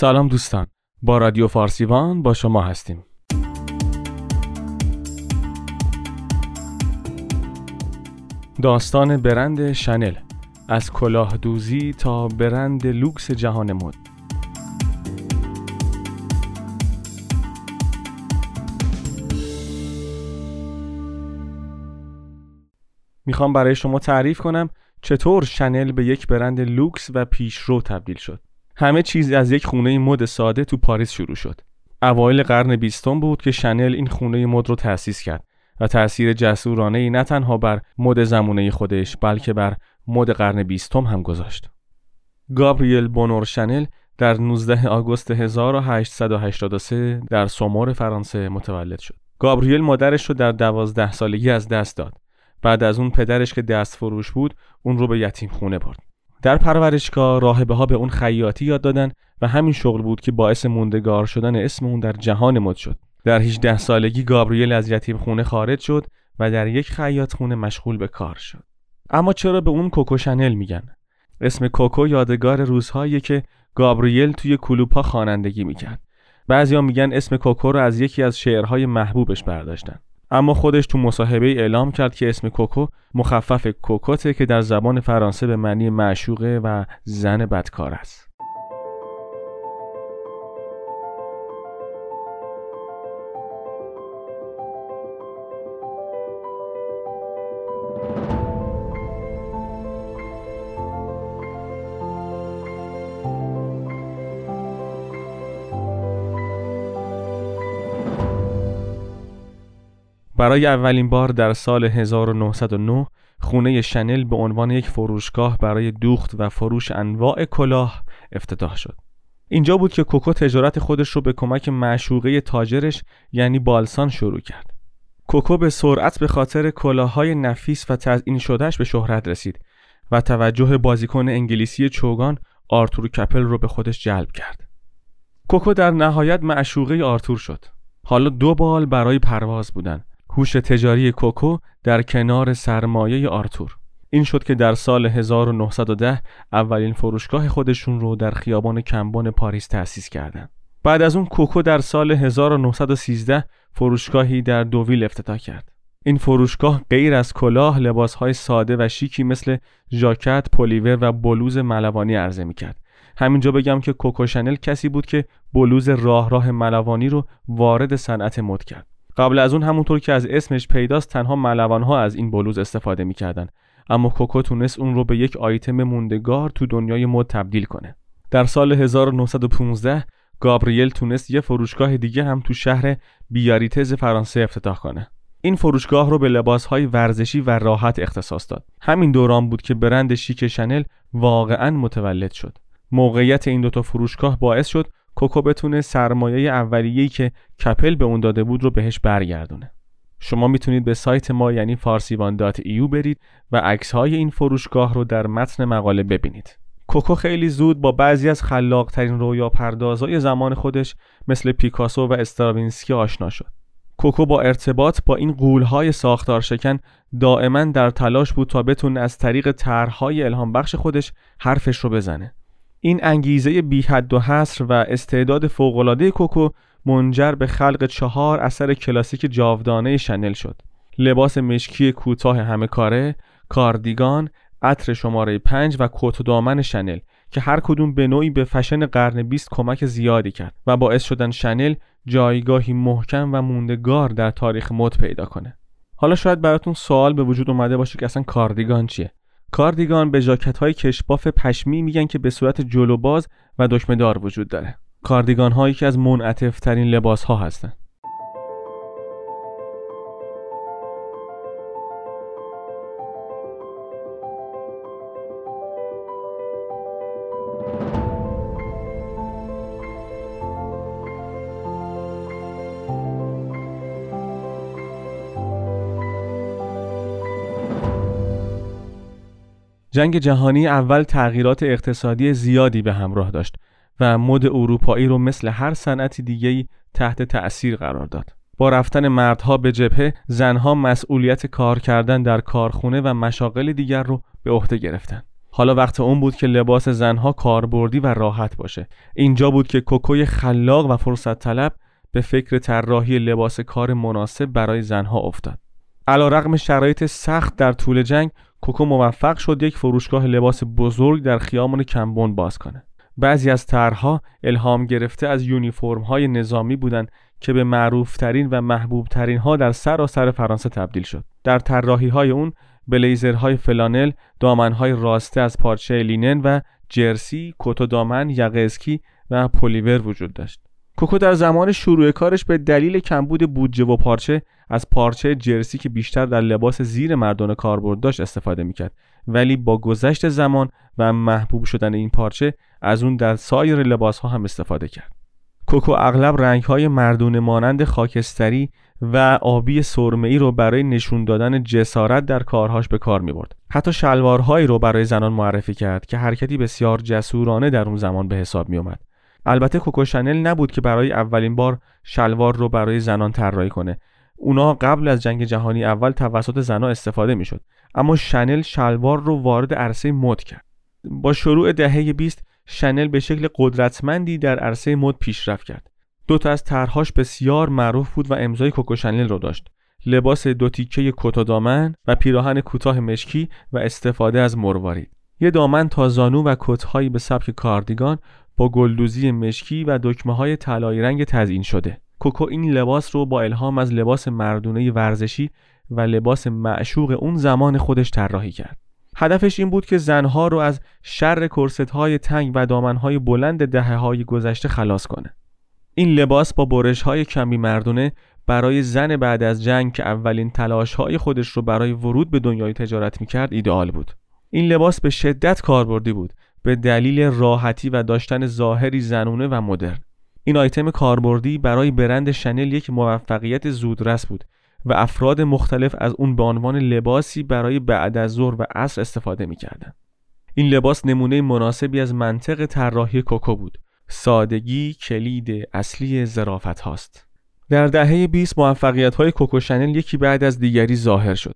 سلام دوستان با رادیو فارسیوان با شما هستیم. داستان برند شنل از کلاه دوزی تا برند لوکس جهان مد. می‌خوام برای شما تعریف کنم چطور شنل به یک برند لوکس و پیشرو تبدیل شد. همه چیز از یک خونه مد ساده تو پاریس شروع شد اوایل قرن بیستم بود که شنل این خونه مد رو تأسیس کرد و تأثیر جسورانه ای نه تنها بر مد زمونه خودش بلکه بر مد قرن بیستم هم گذاشت. گابریل بونور شنل در 19 آگوست 1883 در سومور فرانسه متولد شد. گابریل مادرش رو در دوازده سالگی از دست داد. بعد از اون پدرش که دست فروش بود اون رو به یتیم خونه برد. در پرورشگاه راهبه ها به اون خیاطی یاد دادن و همین شغل بود که باعث موندگار شدن اسم اون در جهان مد شد. در 18 سالگی گابریل از یتیم خونه خارج شد و در یک خیاط خونه مشغول به کار شد. اما چرا به اون کوکو شنل میگن؟ اسم کوکو یادگار روزهایی که گابریل توی کلوپا خوانندگی می‌کرد. بعضیا میگن اسم کوکو رو از یکی از شعرهای محبوبش برداشتن. اما خودش تو مصاحبه اعلام کرد که اسم کوکو مخفف کوکوته که در زبان فرانسه به معنی معشوقه و زن بدکار است. برای اولین بار در سال 1909 خونه شنل به عنوان یک فروشگاه برای دوخت و فروش انواع کلاه افتتاح شد. اینجا بود که کوکو تجارت خودش رو به کمک معشوقه تاجرش یعنی بالسان شروع کرد. کوکو به سرعت به خاطر کلاههای نفیس و تزئین شدهش به شهرت رسید و توجه بازیکن انگلیسی چوگان آرتور کپل رو به خودش جلب کرد. کوکو در نهایت معشوقه آرتور شد. حالا دو بال برای پرواز بودن هوش تجاری کوکو در کنار سرمایه آرتور این شد که در سال 1910 اولین فروشگاه خودشون رو در خیابان کمبون پاریس تأسیس کردند. بعد از اون کوکو در سال 1913 فروشگاهی در دوویل افتتاح کرد. این فروشگاه غیر از کلاه لباسهای ساده و شیکی مثل ژاکت، پلیور و بلوز ملوانی عرضه می‌کرد. همینجا بگم که کوکو شنل کسی بود که بلوز راه راه ملوانی رو وارد صنعت مد کرد. قبل از اون همونطور که از اسمش پیداست تنها ملوان ها از این بلوز استفاده می‌کردن. اما کوکو تونست اون رو به یک آیتم موندگار تو دنیای مد تبدیل کنه. در سال 1915 گابریل تونست یه فروشگاه دیگه هم تو شهر بیاریتز فرانسه افتتاح کنه. این فروشگاه رو به لباسهای ورزشی و راحت اختصاص داد. همین دوران بود که برند شیک شنل واقعا متولد شد. موقعیت این دوتا فروشگاه باعث شد کوکو بتونه سرمایه اولیه‌ای که کیپل به اون داده بود رو بهش برگردونه. شما می‌تونید به سایت ما یعنی فارسی‌وان.eu برید و عکس های این فروشگاه رو در متن مقاله ببینید. کوکو خیلی زود با بعضی از خلاقترین رویا پردازهای زمان خودش مثل پیکاسو و استراوینسکی آشنا شد. کوکو با ارتباط با این غولهای ساختار شکن دائما در تلاش بود تا بتونه از طریق طرحهای الهام بخش خودش حرفش رو بزنه. این انگیزه بی حد و حصر و استعداد فوقالعاده کوکو منجر به خلق چهار اثر کلاسیک جاودانه شنل شد. لباس مشکی کوتاه همه کاره کاردیگان عطر شماره پنج و کت دامن شنل که هر کدوم به نوعی به فشن قرن بیست کمک زیادی کرد و باعث شدن شنل جایگاهی محکم و موندگار در تاریخ مد پیدا کنه. حالا شاید براتون سوال به وجود اومده باشه که اصلا کاردیگان چیه. کاردیگان به جاکت های کشباف پشمی میگن که به صورت جلو باز و دکمه دار وجود داره. کاردیگان هایی که از منعطف ترین لباس ها هستند جنگ جهانی اول تغییرات اقتصادی زیادی به همراه داشت و مد اروپایی رو مثل هر صنعت دیگه‌ای تحت تأثیر قرار داد. با رفتن مردها به جبهه زنها مسئولیت کار کردن در کارخونه و مشاغل دیگر رو به عهده گرفتند. حالا وقت اون بود که لباس زنها کاربردی و راحت باشه اینجا بود که کوکوی خلاق و فرصت طلب به فکر طراحی لباس کار مناسب برای زنها افتاد علی رغم شرایط سخت در طول جنگ کوکو موفق شد یک فروشگاه لباس بزرگ در خیابان کمبون باز کنه. بعضی از طرحها الهام گرفته از یونیفرم های نظامی بودند که به معروفترین و محبوبترین ها در سراسر فرانسه تبدیل شد. در طراحی های اون بلیزرهای فلانل دامنهای راسته از پارچه لینن و جرسی کت و دامن یقه اسکی و پلیور وجود داشت. کوکو در زمان شروع کارش به دلیل کمبود بودجه و پارچه از پارچه جرسی که بیشتر در لباس زیر مردان کاربرد داشت استفاده می‌کرد ولی با گذشت زمان و محبوب شدن این پارچه از اون در سایر لباس ها هم استفاده کرد کوکو اغلب رنگ های مردونه مانند خاکستری و آبی سرمه‌ای رو برای نشون دادن جسارت در کارهاش به کار می برد. حتی شلوارهایی رو برای زنان معرفی کرد که حرکتی بسیار جسورانه در اون زمان به حساب می اومد. البته کوکو شنل نبود که برای اولین بار شلوار رو برای زنان طراحی کنه. اونا قبل از جنگ جهانی اول توسط زنان استفاده می‌شد. اما شنل شلوار رو وارد عرصه مد کرد. با شروع دهه 20 شنل به شکل قدرتمندی در عرصه مد پیشرفت کرد. دو تا از طرحهاش بسیار معروف بود و امضای کوکو شنل رو داشت. لباس دو تیکه کت و دامن و پیراهن کوتاه مشکی و استفاده از مروارید. یه دامن تا زانو و کتهایی به سبک کاردیگان با گلدوزی مشکی و دکمه های طلایی رنگ تزیین شده. کوکو این لباس رو با الهام از لباس مردونه ورزشی و لباس معشوق اون زمان خودش طراحی کرد. هدفش این بود که زنها رو از شر کرست های تنگ و دامن های بلند دهه های گذشته خلاص کنه. این لباس با برش های کمی مردونه برای زن بعد از جنگ که اولین تلاش های خودش رو برای ورود به دنیای تجارت می‌کرد ایدئال بود. این لباس به شدت کاربردی بود به دلیل راحتی و داشتن ظاهری زنونه و مدرن. این آیتم کاربردی برای برند شنل یک موفقیت زودرس بود و افراد مختلف از اون به عنوان لباسی برای بعد از ظهر و عصر استفاده می‌کردند. این لباس نمونه مناسبی از منطق طراحی کوکو بود. سادگی کلید اصلی زرافت هاست. در دهه 20 موفقیت های کوکو شنل یکی بعد از دیگری ظاهر شد.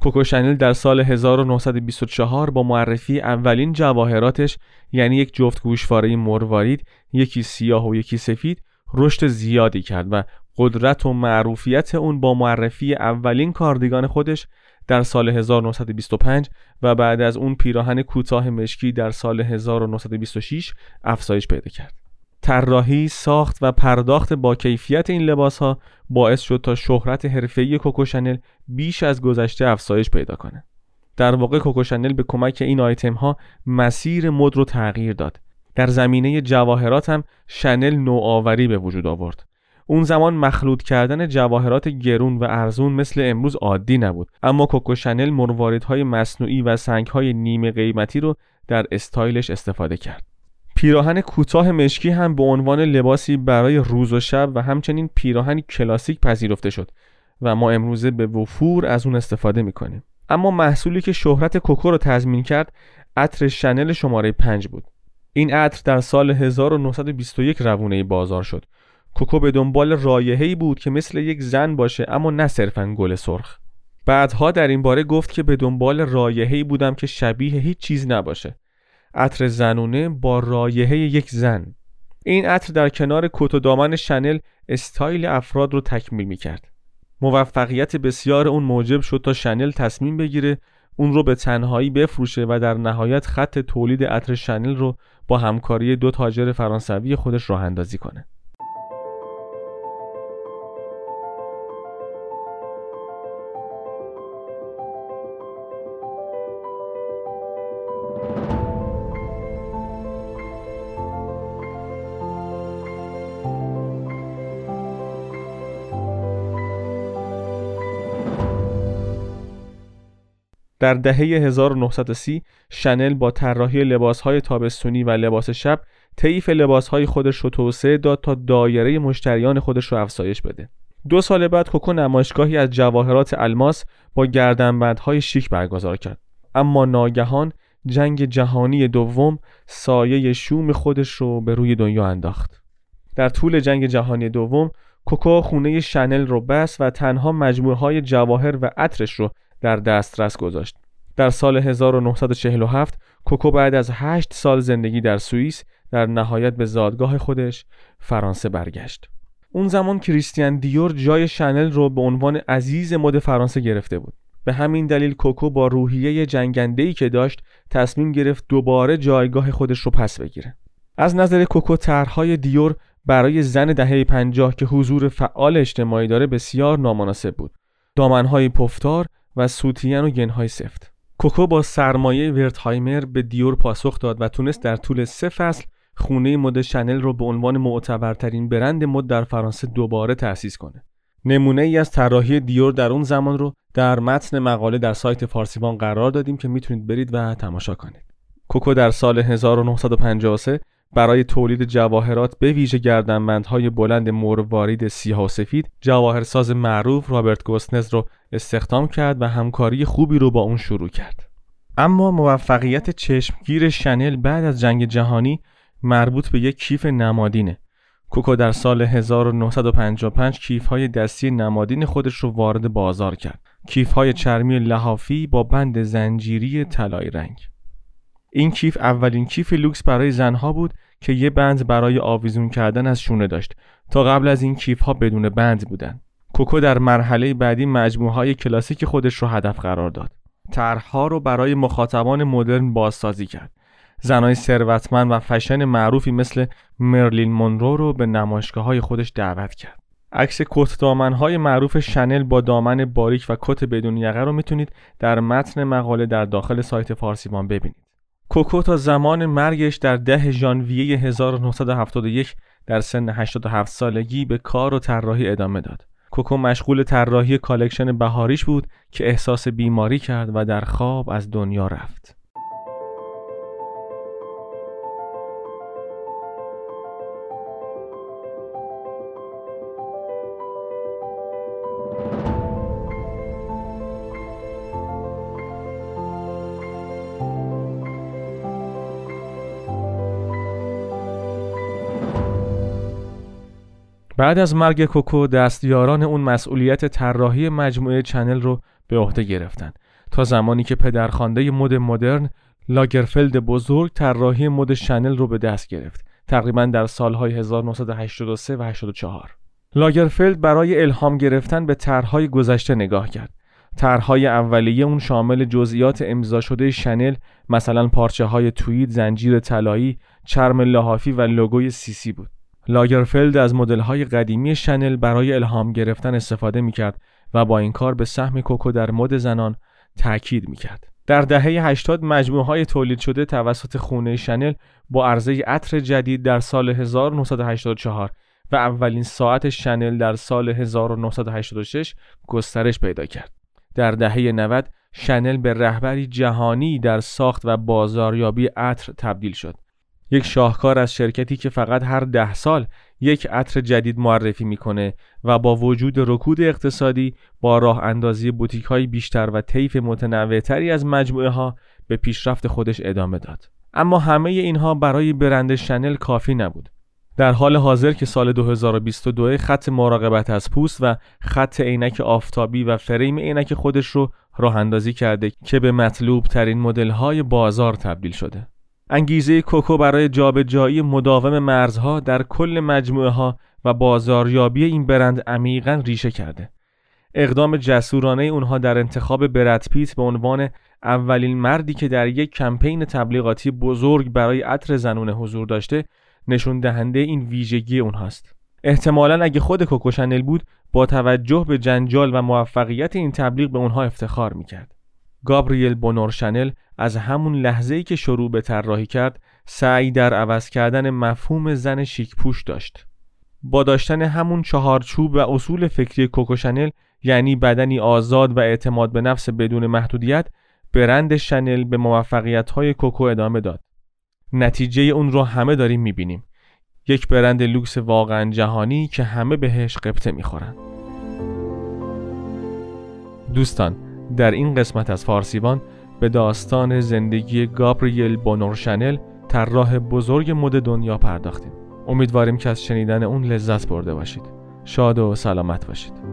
کوکو شنل در سال 1924 با معرفی اولین جواهراتش یعنی یک جفت گوشواره مروارید، یکی سیاه و یکی سفید رشد زیادی کرد و قدرت و معروفیت اون با معرفی اولین کاردیگان خودش در سال 1925 و بعد از اون پیراهن کوتاه مشکی در سال 1926 افزایش پیدا کرد. طراحی، ساخت و پرداخت با کیفیت این لباس ها باعث شد تا شهرت حرفه‌ای کوکو شنل بیش از گذشته افزایش پیدا کنه. در واقع کوکو شنل به کمک این آیتم ها مسیر مد رو تغییر داد. در زمینه جواهرات هم شنل نوآوری به وجود آورد. اون زمان مخلوط کردن جواهرات گرون و ارزون مثل امروز عادی نبود اما کوکو شنل مرواریدهای مصنوعی و سنگهای نیمه قیمتی رو در استایلش استفاده کرد پیراهن کوتاه مشکی هم به عنوان لباسی برای روز و شب و همچنین پیراهنی کلاسیک پذیرفته شد و ما امروزه به وفور از اون استفاده می‌کنیم. اما محصولی که شهرت کوکو رو تضمین کرد عطر شنل شماره 5 بود. این عطر در سال 1921 روونه بازار شد. کوکو به دنبال رایحه‌ای بود که مثل یک زن باشه اما نه صرفا گل سرخ. بعدها در این باره گفت که به دنبال رایحه‌ای بودم که شبیه هیچ چیز نباشه. عطر زنونه با رایحه یک زن این عطر در کنار کت و دامن شنل استایل افراد رو تکمیل می کرد. موفقیت بسیار اون موجب شد تا شنل تصمیم بگیره اون رو به تنهایی بفروشه و در نهایت خط تولید عطر شنل رو با همکاری دو تاجر فرانسوی خودش راه اندازی کنه. در دهه 1930 شنل با طراحی لباسهای تابستونی و لباس شب طیف لباسهای خودش رو توسعه داد تا دایره مشتریان خودش رو افزایش بده. دو سال بعد کوکو نمایشگاهی از جواهرات الماس با گردنبندهای شیک برگزار کرد. اما ناگهان جنگ جهانی دوم سایه شوم خودش رو به روی دنیا انداخت. در طول جنگ جهانی دوم کوکو خونه شنل رو بس و تنها مجموعه های جواهر و عطرش رو در دسترس گذاشت. در سال 1947 کوکو بعد از هشت سال زندگی در سوئیس در نهایت به زادگاه خودش فرانسه برگشت. اون زمان کریستیان دیور جای شنل رو به عنوان عزیز مد فرانسه گرفته بود. به همین دلیل کوکو با روحیه جنگنده‌ای که داشت تصمیم گرفت دوباره جایگاه خودش رو پس بگیره. از نظر کوکو طرحهای دیور برای زن دهه پنجاه که حضور فعال اجتماعی داره بسیار نامناسب بود. دامنهای پفتار و سوتین و گنهای سفت. کوکو با سرمایه ورتهایمر به دیور پاسخ داد و تونست در طول سه فصل خونه مد شنل رو به عنوان معتبرترین برند مد در فرانسه دوباره تأسیس کنه. نمونه ای از طراحی دیور در اون زمان رو در متن مقاله در سایت فارسیبان قرار دادیم که می‌تونید برید و تماشا کنید. کوکو در سال 1953 برای تولید جواهرات به ویژه گردنبندهای بلند مروارید سیاه و سفید جواهرساز معروف رابرت گوسنز رو استخدام کرد و همکاری خوبی رو با اون شروع کرد. اما موفقیت چشمگیر شنل بعد از جنگ جهانی مربوط به یک کیف نمادینه. کوکو در سال 1955 کیف های دستی نمادین خودش رو وارد بازار کرد. کیف های چرمی لحافی با بند زنجیری طلایی رنگ. این کیف اولین کیف لوکس برای زنها بود که یه بند برای آویزون کردن از شونه داشت تا قبل از این کیف ها بدون بند بودن. کوکو در مرحله بعدی مجموعه های کلاسیک خودش رو هدف قرار داد. طرحها رو برای مخاطبان مدرن بازسازی کرد. زنای ثروتمند و فشن معروفی مثل مرلین مونرو رو به نمایشگاه های خودش دعوت کرد. عکس کت دامن های معروف شنل با دامن باریک و کت بدون یقه رو می‌تونید در متن مقاله در داخل سایت فارسی‌وان ببینید. کوکو تا زمان مرگش در ده ژانویه 1971 در سن 87 سالگی به کار و طراحی ادامه داد. کوکو مشغول طراحی collection بهاریش بود که احساس بیماری کرد و در خواب از دنیا رفت. بعد از مرگ کوکو دستیاران اون مسئولیت طراحی مجموعه شنل رو به عهده گرفتن. تا زمانی که پدرخوانده مد مدرن لاگرفلد بزرگ طراحی مد شنل رو به دست گرفت تقریبا در سالهای 1983 و 84 لاگرفلد برای الهام گرفتن به طرحهای گذشته نگاه کرد. طرحهای اولیه اون شامل جزئیات امضا شده شنل مثلا پارچه های توید زنجیر طلایی چرم لحافی و لوگوی سیسی بود. لاگرفلد از های قدیمی شنل برای الهام گرفتن استفاده می‌کرد و با این کار به سهم کوکو در مد زنان تاکید می‌کرد. در دهه 80 مجموعه های تولید شده توسط خونه شنل با عرضه عطر جدید در سال 1984 و اولین ساعت شنل در سال 1986 گسترش پیدا کرد. در دهه 90 شنل به رهبری جهانی در ساخت و بازاریابی عطر تبدیل شد یک شاهکار از شرکتی که فقط هر ده سال یک عطر جدید معرفی می‌کنه و با وجود رکود اقتصادی با راه اندازی بوتیک های بیشتر و طیف متنوعتری از مجموعه ها به پیشرفت خودش ادامه داد. اما همه اینها برای برند شنل کافی نبود. در حال حاضر که سال 2022 خط مراقبت از پوست و خط عینک آفتابی و فریم عینک خودش رو راه اندازی کرده که به مطلوب ترین مدل های بازار تبدیل شده. انگیزه کوکو برای جابجایی مداوم مرزها در کل مجموعه ها و بازاریابی این برند عمیقا ریشه کرده. اقدام جسورانه اونها در انتخاب برد پیت به عنوان اولین مردی که در یک کمپین تبلیغاتی بزرگ برای عطر زنونه حضور داشته نشون دهنده این ویژگی اونهاست. احتمالا اگه خود کوکو شنل بود با توجه به جنجال و موفقیت این تبلیغ به اونها افتخار می‌کرد. گابریل بونور شنل از همون لحظه ای که شروع به طراحی کرد سعی در عوض کردن مفهوم زن شیک پوش داشت. با داشتن همون چهارچوب و اصول فکری کوکو شنل یعنی بدنی آزاد و اعتماد به نفس بدون محدودیت برند شنل به موفقیت های کوکو ادامه داد. نتیجه اون رو همه داریم می‌بینیم. یک برند لوکس واقعا جهانی که همه بهش غبطه می‌خورن. دوستان در این قسمت از فارسیبان به داستان زندگی گابریل بونورشنل طراح بزرگ مد دنیا پرداختیم. امیدواریم که از شنیدن اون لذت برده باشید. شاد و سلامت باشید.